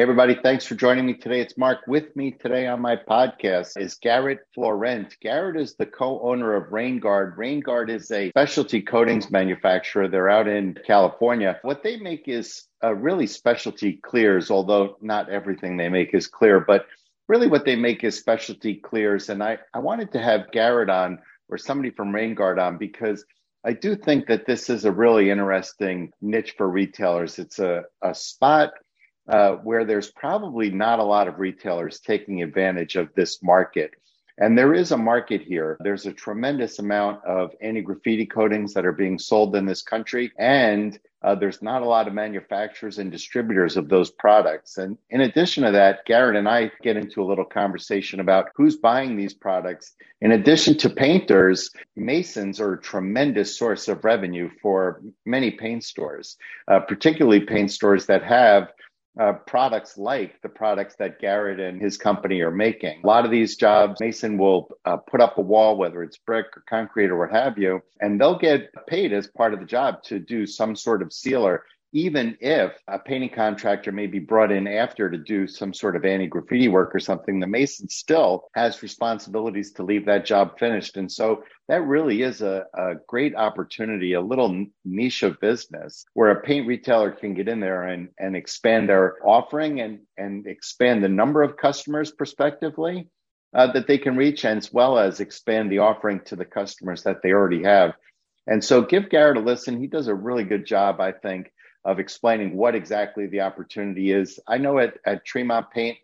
Hey, everybody. Thanks for joining me today. It's Mark. With me today on my podcast is Garrett Florent. Garrett is the co owner of RainGuard. RainGuard is a specialty coatings manufacturer. They're out in California. What they make is uh, really specialty clears, although not everything they make is clear, but really what they make is specialty clears. And I, I wanted to have Garrett on or somebody from RainGuard on because I do think that this is a really interesting niche for retailers. It's a, a spot uh, where there's probably not a lot of retailers taking advantage of this market. And there is a market here. There's a tremendous amount of anti graffiti coatings that are being sold in this country. And uh, there's not a lot of manufacturers and distributors of those products. And in addition to that, Garrett and I get into a little conversation about who's buying these products. In addition to painters, masons are a tremendous source of revenue for many paint stores, uh, particularly paint stores that have uh, products like the products that Garrett and his company are making. A lot of these jobs, Mason will uh, put up a wall, whether it's brick or concrete or what have you, and they'll get paid as part of the job to do some sort of sealer even if a painting contractor may be brought in after to do some sort of anti graffiti work or something, the mason still has responsibilities to leave that job finished. And so that really is a, a great opportunity, a little niche of business where a paint retailer can get in there and, and expand their offering and, and expand the number of customers prospectively. Uh, that they can reach, as well as expand the offering to the customers that they already have. And so give Garrett a listen. He does a really good job, I think, of explaining what exactly the opportunity is. I know at, at Tremont Paint,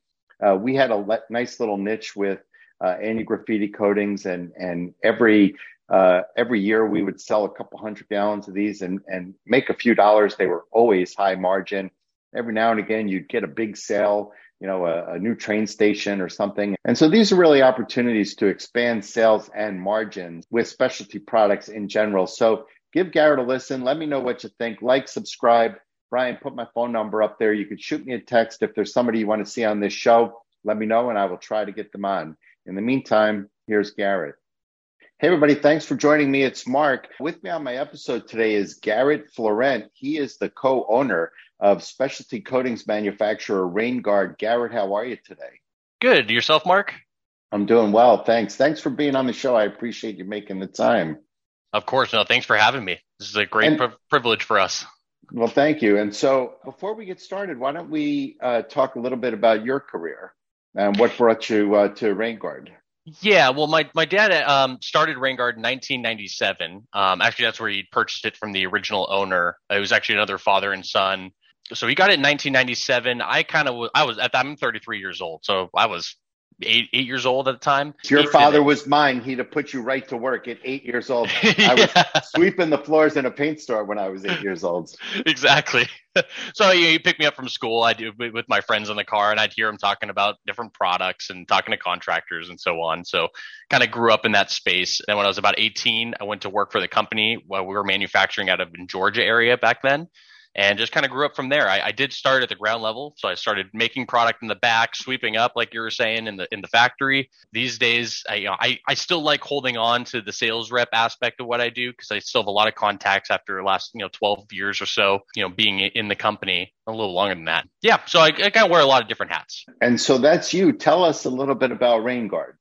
uh, we had a le- nice little niche with uh, anti-graffiti coatings, and and every uh, every year we would sell a couple hundred gallons of these and and make a few dollars. They were always high margin. Every now and again, you'd get a big sale, you know, a, a new train station or something. And so these are really opportunities to expand sales and margins with specialty products in general. So give Garrett a listen. Let me know what you think. Like, subscribe. Brian, put my phone number up there. You could shoot me a text if there's somebody you want to see on this show. Let me know and I will try to get them on. In the meantime, here's Garrett. Hey, everybody. Thanks for joining me. It's Mark. With me on my episode today is Garrett Florent. He is the co owner of specialty coatings manufacturer RainGuard. Garrett, how are you today? Good. Yourself, Mark? I'm doing well. Thanks. Thanks for being on the show. I appreciate you making the time. Of course. No, thanks for having me. This is a great and, pri- privilege for us. Well, thank you. And so before we get started, why don't we uh, talk a little bit about your career and what brought you uh, to RainGuard? Yeah, well, my my dad um, started RainGuard in 1997. Um, actually, that's where he purchased it from the original owner. It was actually another father and son. So he got it in 1997. I kind of I was at that, I'm 33 years old, so I was eight eight years old at the time. If your father was mine. He'd have put you right to work at eight years old. I was sweeping the floors in a paint store when I was eight years old. Exactly. so you, know, you pick me up from school. I do with my friends in the car, and I'd hear him talking about different products and talking to contractors and so on. So kind of grew up in that space. And when I was about 18, I went to work for the company while we were manufacturing out of Georgia area back then and just kind of grew up from there. I, I, did start at the ground level, so I started making product in the back, sweeping up, like you were saying, in the in the factory. These days, I you know, I, I still like holding on to the sales rep aspect of what I do because I still have a lot of contacts after last you know 12 years or so, you know, being in the company a little longer than that. Yeah, so I, I kind of wear a lot of different hats. And so that's you. Tell us a little bit about RainGuard.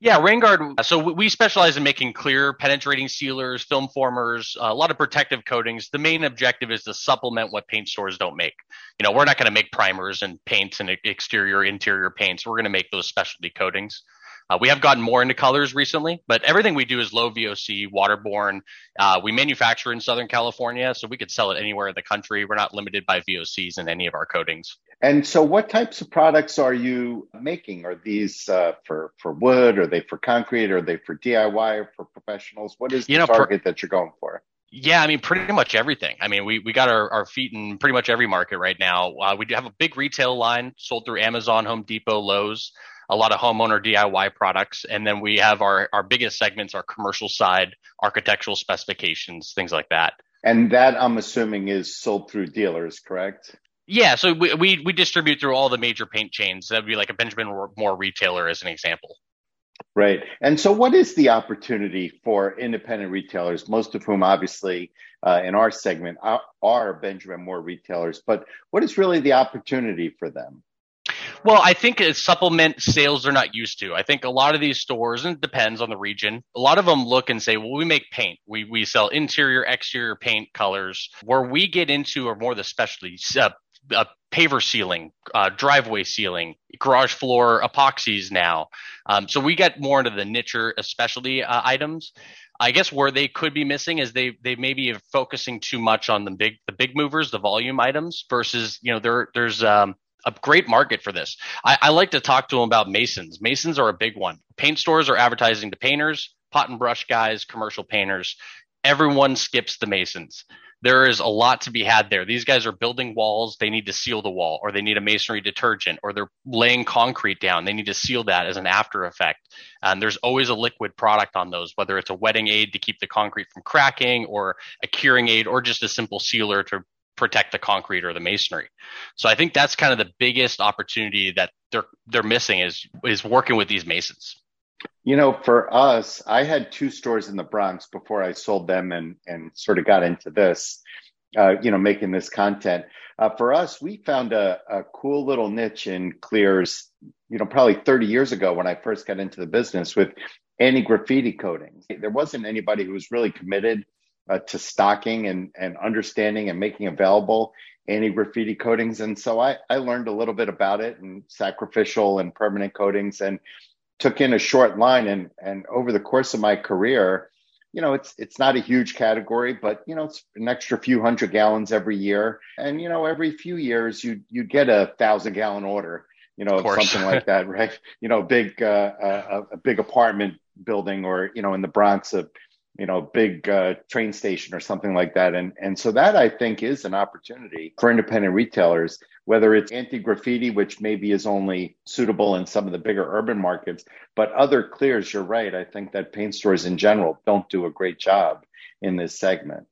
Yeah, RainGuard. So we specialize in making clear, penetrating sealers, film formers, uh, a lot of protective coatings. The main objective is to supplement what paint stores don't make. You know, we're not going to make primers and paints and exterior, interior paints. We're going to make those specialty coatings. Uh, we have gotten more into colors recently, but everything we do is low VOC, waterborne. Uh, we manufacture in Southern California, so we could sell it anywhere in the country. We're not limited by VOCs in any of our coatings. And so, what types of products are you making? Are these uh, for for wood? Are they for concrete? Are they for DIY or for professionals? What is the know, target that you're going for? Yeah, I mean, pretty much everything. I mean, we, we got our, our feet in pretty much every market right now. Uh, we do have a big retail line sold through Amazon, Home Depot, Lowe's a lot of homeowner DIY products. And then we have our, our biggest segments, our commercial side, architectural specifications, things like that. And that I'm assuming is sold through dealers, correct? Yeah, so we, we, we distribute through all the major paint chains. That'd be like a Benjamin Moore retailer as an example. Right. And so, what is the opportunity for independent retailers, most of whom obviously uh, in our segment are, are Benjamin Moore retailers. But what is really the opportunity for them? Well, I think it's supplement sales they're not used to. I think a lot of these stores, and it depends on the region, a lot of them look and say, well, we make paint. We, we sell interior, exterior paint colors. Where we get into are more the specialty uh, uh, paver sealing, uh, driveway sealing, garage floor epoxies now. Um, so we get more into the niche or specialty uh, items. I guess where they could be missing is they they maybe are focusing too much on the big the big movers, the volume items versus you know there there's um, a great market for this. I, I like to talk to them about masons. Masons are a big one. Paint stores are advertising to painters, pot and brush guys, commercial painters. Everyone skips the masons. There is a lot to be had there. These guys are building walls. They need to seal the wall, or they need a masonry detergent, or they're laying concrete down. They need to seal that as an after effect. And there's always a liquid product on those, whether it's a wetting aid to keep the concrete from cracking, or a curing aid, or just a simple sealer to protect the concrete or the masonry. So I think that's kind of the biggest opportunity that they're they're missing is is working with these masons. You know, for us, I had two stores in the Bronx before I sold them and and sort of got into this, uh, you know, making this content. Uh, for us, we found a, a cool little niche in clears, you know, probably 30 years ago when I first got into the business with anti graffiti coatings. There wasn't anybody who was really committed uh, to stocking and, and understanding and making available anti graffiti coatings. And so I, I learned a little bit about it and sacrificial and permanent coatings and took in a short line. And, and over the course of my career, you know, it's it's not a huge category, but you know, it's an extra few hundred gallons every year. And you know, every few years you you get a thousand gallon order, you know, something like that, right? You know, big uh, a, a big apartment building or you know in the Bronx a you know, big uh, train station or something like that. And and so that I think is an opportunity for independent retailers, whether it's anti-graffiti, which maybe is only suitable in some of the bigger urban markets, but other clears. You're right. I think that paint stores in general don't do a great job in this segment.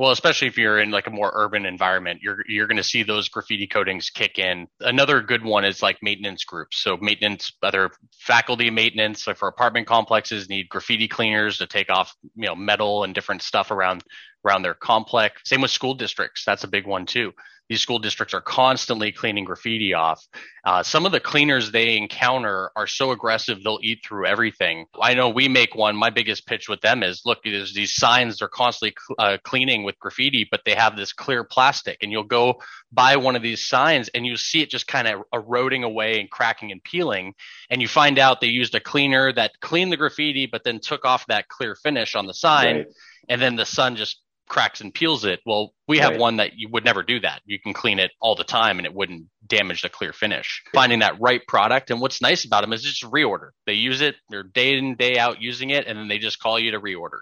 Well, especially if you're in like a more urban environment, you're you're going to see those graffiti coatings kick in. Another good one is like maintenance groups. So maintenance, other faculty maintenance like for apartment complexes need graffiti cleaners to take off, you know, metal and different stuff around around their complex. Same with school districts. That's a big one too these school districts are constantly cleaning graffiti off. Uh, some of the cleaners they encounter are so aggressive they'll eat through everything. I know we make one. My biggest pitch with them is, look, there's these signs they're constantly uh, cleaning with graffiti, but they have this clear plastic, and you'll go buy one of these signs and you see it just kind of eroding away and cracking and peeling, and you find out they used a cleaner that cleaned the graffiti, but then took off that clear finish on the sign. Right. And then the sun just cracks and peels it. Well, we have right. one that you would never do that. You can clean it all the time and it wouldn't damage the clear finish. Finding that right product. And what's nice about them is just reorder. They use it, they're day in, day out using it, and then they just call you to reorder.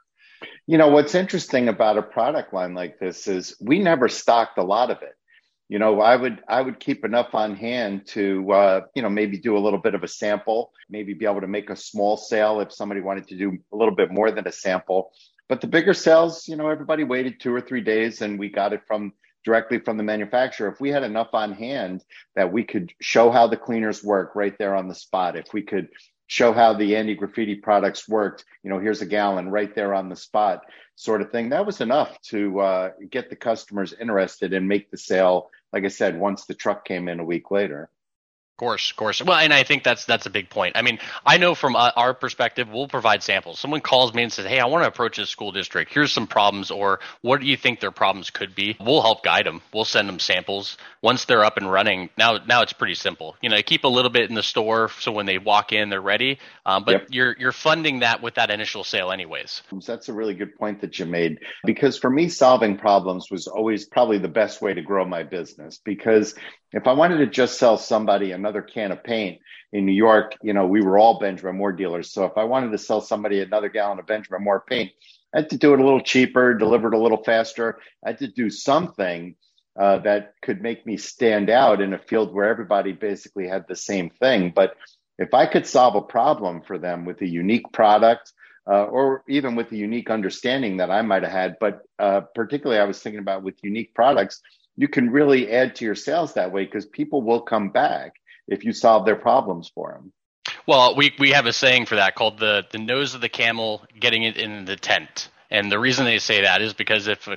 You know, what's interesting about a product line like this is we never stocked a lot of it. You know, I would I would keep enough on hand to uh, you know maybe do a little bit of a sample, maybe be able to make a small sale if somebody wanted to do a little bit more than a sample but the bigger sales, you know, everybody waited two or three days and we got it from directly from the manufacturer. If we had enough on hand that we could show how the cleaners work right there on the spot, if we could show how the anti graffiti products worked, you know, here's a gallon right there on the spot, sort of thing, that was enough to uh, get the customers interested and make the sale, like I said, once the truck came in a week later course, of course. Well, and I think that's that's a big point. I mean, I know from uh, our perspective, we'll provide samples. Someone calls me and says, "Hey, I want to approach this school district. Here's some problems, or what do you think their problems could be?" We'll help guide them. We'll send them samples. Once they're up and running, now now it's pretty simple. You know, keep a little bit in the store so when they walk in, they're ready. Um, but yep. you're you're funding that with that initial sale, anyways. That's a really good point that you made because for me, solving problems was always probably the best way to grow my business because if I wanted to just sell somebody another can of paint in New York, you know, we were all Benjamin Moore dealers. So if I wanted to sell somebody another gallon of Benjamin Moore paint, I had to do it a little cheaper, deliver it a little faster. I had to do something uh, that could make me stand out in a field where everybody basically had the same thing. But if I could solve a problem for them with a unique product, uh, or even with a unique understanding that I might have had, but uh, particularly I was thinking about with unique products, you can really add to your sales that way because people will come back if you solve their problems for them. Well, we we have a saying for that called the the nose of the camel getting it in the tent. And the reason they say that is because if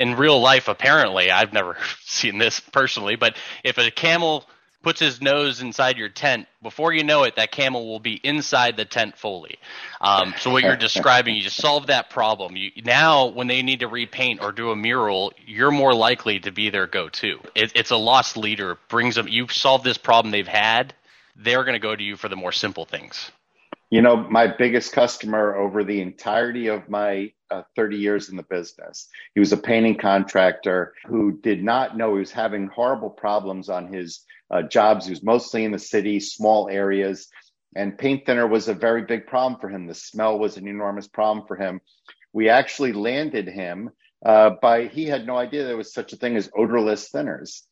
in real life, apparently, I've never seen this personally, but if a camel puts his nose inside your tent, before you know it, that camel will be inside the tent fully. Um, so what you're describing, you just solve that problem. You, now, when they need to repaint or do a mural, you're more likely to be their go-to. It, it's a lost leader. Brings them. You've solved this problem they've had. They're going to go to you for the more simple things. You know, my biggest customer over the entirety of my uh, 30 years in the business. He was a painting contractor who did not know he was having horrible problems on his uh, jobs. He was mostly in the city, small areas, and paint thinner was a very big problem for him. The smell was an enormous problem for him. We actually landed him uh, by he had no idea there was such a thing as odorless thinners.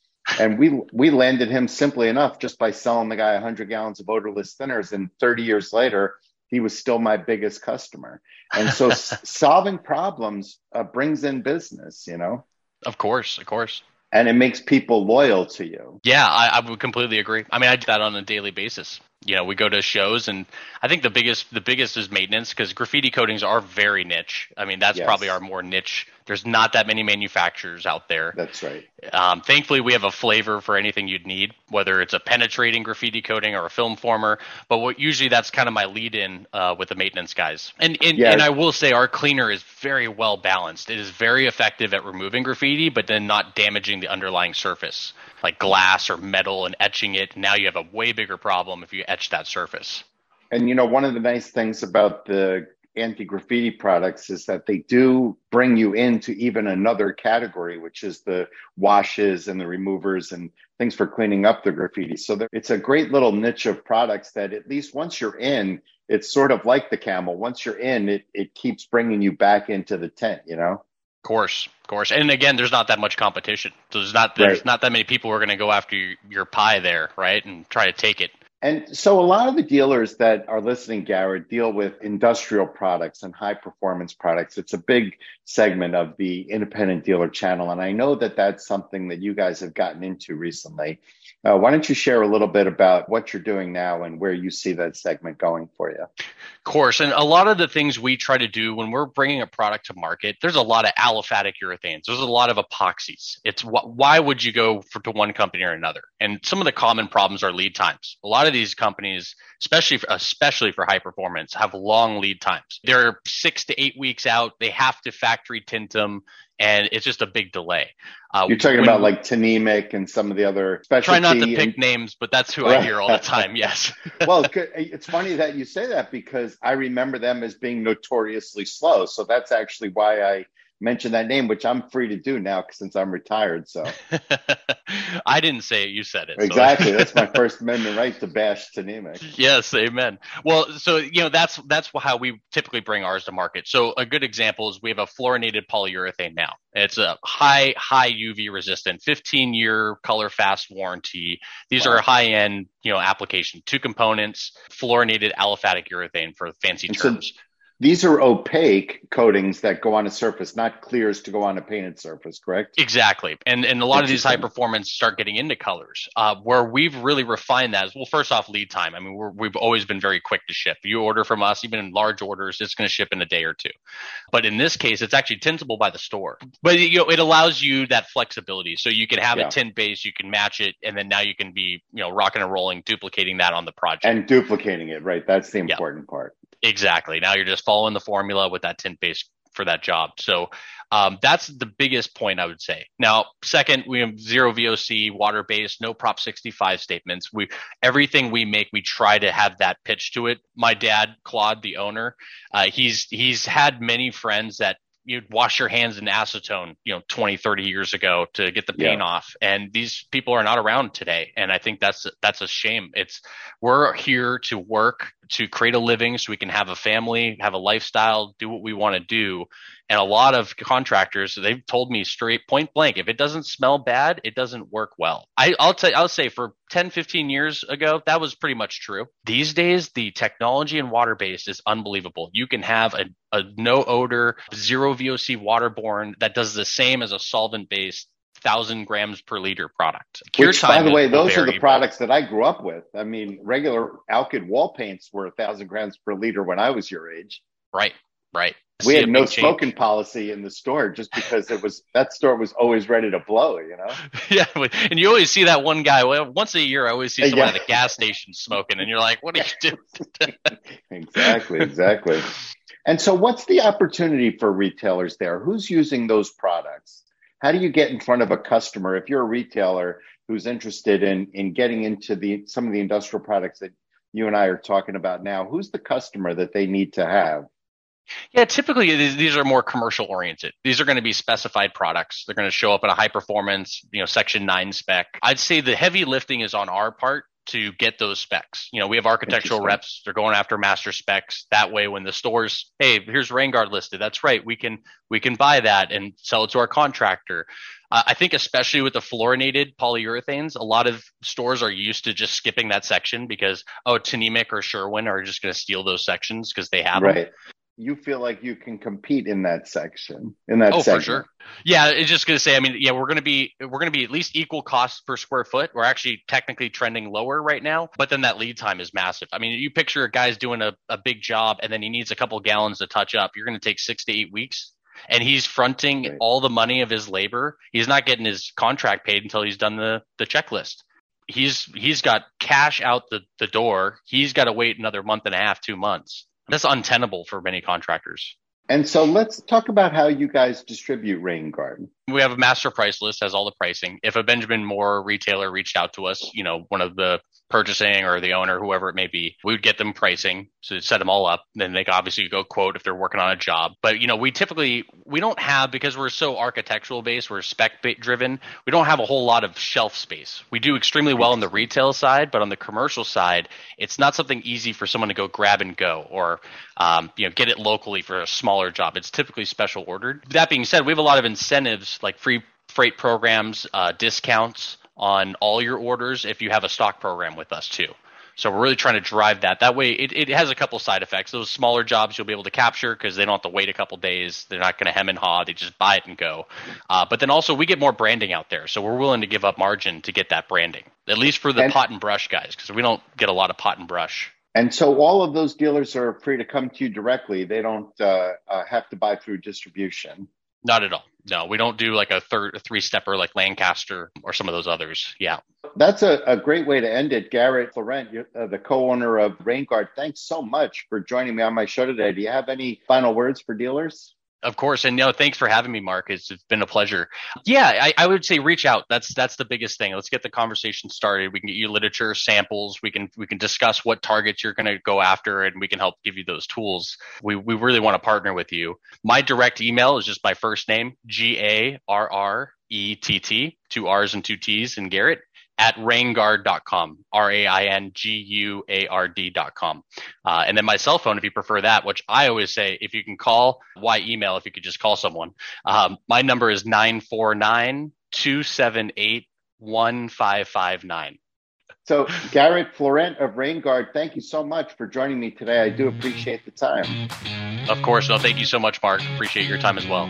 And we we landed him simply enough just by selling the guy 100 gallons of odorless thinners. And 30 years later, he was still my biggest customer. And so solving problems uh, brings in business, you know? Of course, of course. And it makes people loyal to you. Yeah, I, I would completely agree. I mean, I do that on a daily basis you know we go to shows and i think the biggest the biggest is maintenance because graffiti coatings are very niche. I mean that's yes. probably our more niche. There's not that many manufacturers out there. That's right. Um, thankfully we have a flavor for anything you'd need whether it's a penetrating graffiti coating or a film former. But what usually that's kind of my lead in uh, with the maintenance guys. And and, yeah. and i will say our cleaner is very well balanced. It is very effective at removing graffiti but then not damaging the underlying surface like glass or metal and etching it. Now you have a way bigger problem if you etch that surface. And you know, one of the nice things about the anti graffiti products is that they do bring you into even another category, which is the washes and the removers and things for cleaning up the graffiti. So it's a great little niche of products that at least once you're in, it's sort of like the camel. Once you're in, it, it keeps bringing you back into the tent, you know? Of course, of course. And again, there's not that much competition. So there's not there's right. not that many people who are going to go after your, your pie there, right? And try to take it. And so a lot of the dealers that are listening, Garrett, deal with industrial products and high performance products. It's a big segment of the independent dealer channel. And I know that that's something that you guys have gotten into recently. Uh, why don't you share a little bit about what you're doing now and where you see that segment going for you? Of course. And a lot of the things we try to do when we're bringing a product to market, there's a lot of aliphatic urethanes. There's a lot of epoxies. It's wh- why would you go for, to one company or another? And some of the common problems are lead times. A lot of these companies, especially for, especially for high performance, have long lead times. They're six to eight weeks out. They have to factory tint them and it's just a big delay. Uh, You're talking about like Tnemec and some of the other specialty. Try not to pick and, names, but that's who right. I hear all the time. Yes. well, it's funny that you say that because I remember them as being notoriously slow. So that's actually why I mention that name, which I'm free to do now since I'm retired. So I didn't say it; you said it. Exactly. So. that's my First Amendment right to bash Tnemec. Yes, amen. Well, so you know that's that's how we typically bring ours to market. So a good example is we have a fluorinated polyurethane now. It's a high high UV resistant, 15 year color fast warranty. These wow. are high end you know application. Two components, fluorinated aliphatic urethane for fancy and terms. So these are opaque coatings that go on a surface, not clears to go on a painted surface, correct? Exactly. And and a lot of these high performance start getting into colors. Uh, where we've really refined that is well, first off, lead time. I mean, we have always been very quick to ship. You order from us, even in large orders, it's going to ship in a day or two. But in this case, it's actually tintable by the store. But you know, it allows you that flexibility, so you can have yeah. a tint base, you can match it, and then now you can be you know rocking and rolling, duplicating that on the project and duplicating it. Right. That's the important yeah. part. Exactly. Now you're just following the formula with that tint base for that job. So um, that's the biggest point I would say. Now, second, we have zero VOC, water based, no Prop 65 statements. We everything we make, we try to have that pitch to it. My dad, Claude, the owner, uh, he's he's had many friends that you'd wash your hands in acetone, you know, 20, 30 years ago to get the paint yeah. off. And these people are not around today. And I think that's, that's a shame. It's, we're here to work to create a living so we can have a family, have a lifestyle, do what we want to do. And a lot of contractors, they've told me straight point blank, if it doesn't smell bad, it doesn't work well. I, will tell I'll say for 10, 15 years ago, that was pretty much true. These days, the technology in water based is unbelievable. You can have a, a no odor, zero VOC waterborne that does the same as a solvent based thousand grams per liter product. Cure Which, by the way, those are the products that I grew up with. I mean, regular Alkyd wall paints were a thousand grams per liter when I was your age. Right, right. we had no smoking policy in the store just because it was that store was always ready to blow, you know. Yeah, and you always see that one guy. Well, once a year, I always see someone yeah. at a gas station smoking, and you're like, "What are you doing?" exactly, exactly. And so, what's the opportunity for retailers there? Who's using those products? How do you get in front of a customer if you're a retailer who's interested in in getting into the some of the industrial products that you and I are talking about now? Who's the customer that they need to have? Yeah, typically these, are more commercial oriented. These are going to be specified products. They're going to show up in a high performance, you know, section 9 spec. I'd say the heavy lifting is on our part to get those specs. You know, we have architectural reps. They're going after master specs. That way, when the stores, hey, here's Rain-Guard listed. That's right. We can we can buy that and sell it to our contractor. Uh, I think especially with the fluorinated polyurethanes, a lot of stores are used to just skipping that section because oh, Tnemec or Sherwin are just going to steal those sections because they have right. them you feel like you can compete in that section in that oh section. for sure. Yeah it's just going to say i mean yeah we're going to be we're going to be at least equal cost per square foot. We're actually technically trending lower right now but then that lead time is massive. I mean you picture a guy's doing a, a big job and then he needs a couple gallons to touch up. You're going to take six to eight weeks and he's fronting right. all the money of his labor. He's not getting his contract paid until he's done the the checklist. He's he's got cash out the, the door. He's got to wait another month and a half two months that's untenable for many contractors. And so let's talk about how you guys distribute Rain Garden. We have a master price list, has all the pricing. If a Benjamin Moore retailer reached out to us, you know, one of the purchasing or the owner, whoever it may be, we would get them pricing to set them all up. Then they obviously go quote if they're working on a job. But you know, we typically we don't have because we're so architectural based, we're spec driven. We don't have a whole lot of shelf space. We do extremely well on the retail side, but on the commercial side, it's not something easy for someone to go grab and go or um, you know get it locally for a smaller job. It's typically special ordered. That being said, we have a lot of incentives like free freight programs, uh, discounts on all your orders if you have a stock program with us too. So we're really trying to drive that. That way, it, it has a couple side effects. Those smaller jobs you'll be able to capture because they don't have to wait a couple days. They're not going to hem and haw. They just buy it and go. Uh, but then also we get more branding out there, so we're willing to give up margin to get that branding, at least for the and, pot and brush guys, because we don't get a lot of pot and brush. And so all of those dealers are free to come to you directly. They don't uh, uh, have to buy through distribution. Not at all. No, we don't do like a third, a three stepper like Lancaster or some of those others. Yeah. That's a, a great way to end it. Garrett Florent, uh, the co owner of Rain-Guard, thanks so much for joining me on my show today. Do you have any final words for dealers? Of course, and no, thanks for having me, Mark. It's, it's been a pleasure. Yeah, I, I, would say reach out. That's that's the biggest thing. Let's get the conversation started. We can get you literature, samples. We can we can discuss what targets you're going to go after, and we can help give you those tools. We we really want to partner with you. My direct email is just my first name, G A R R E T T, two R's and two T's, and Garrett at rainguard.com, R A I N G U A R D.com. Uh, and then my cell phone, if you prefer that, which I always say, if you can call, why email if you could just call someone? Um, my number is 949 278 1559. So, Garrett Florent of Rain-Guard, thank you so much for joining me today. I do appreciate the time. Of course. No, thank you so much, Mark. Appreciate your time as well.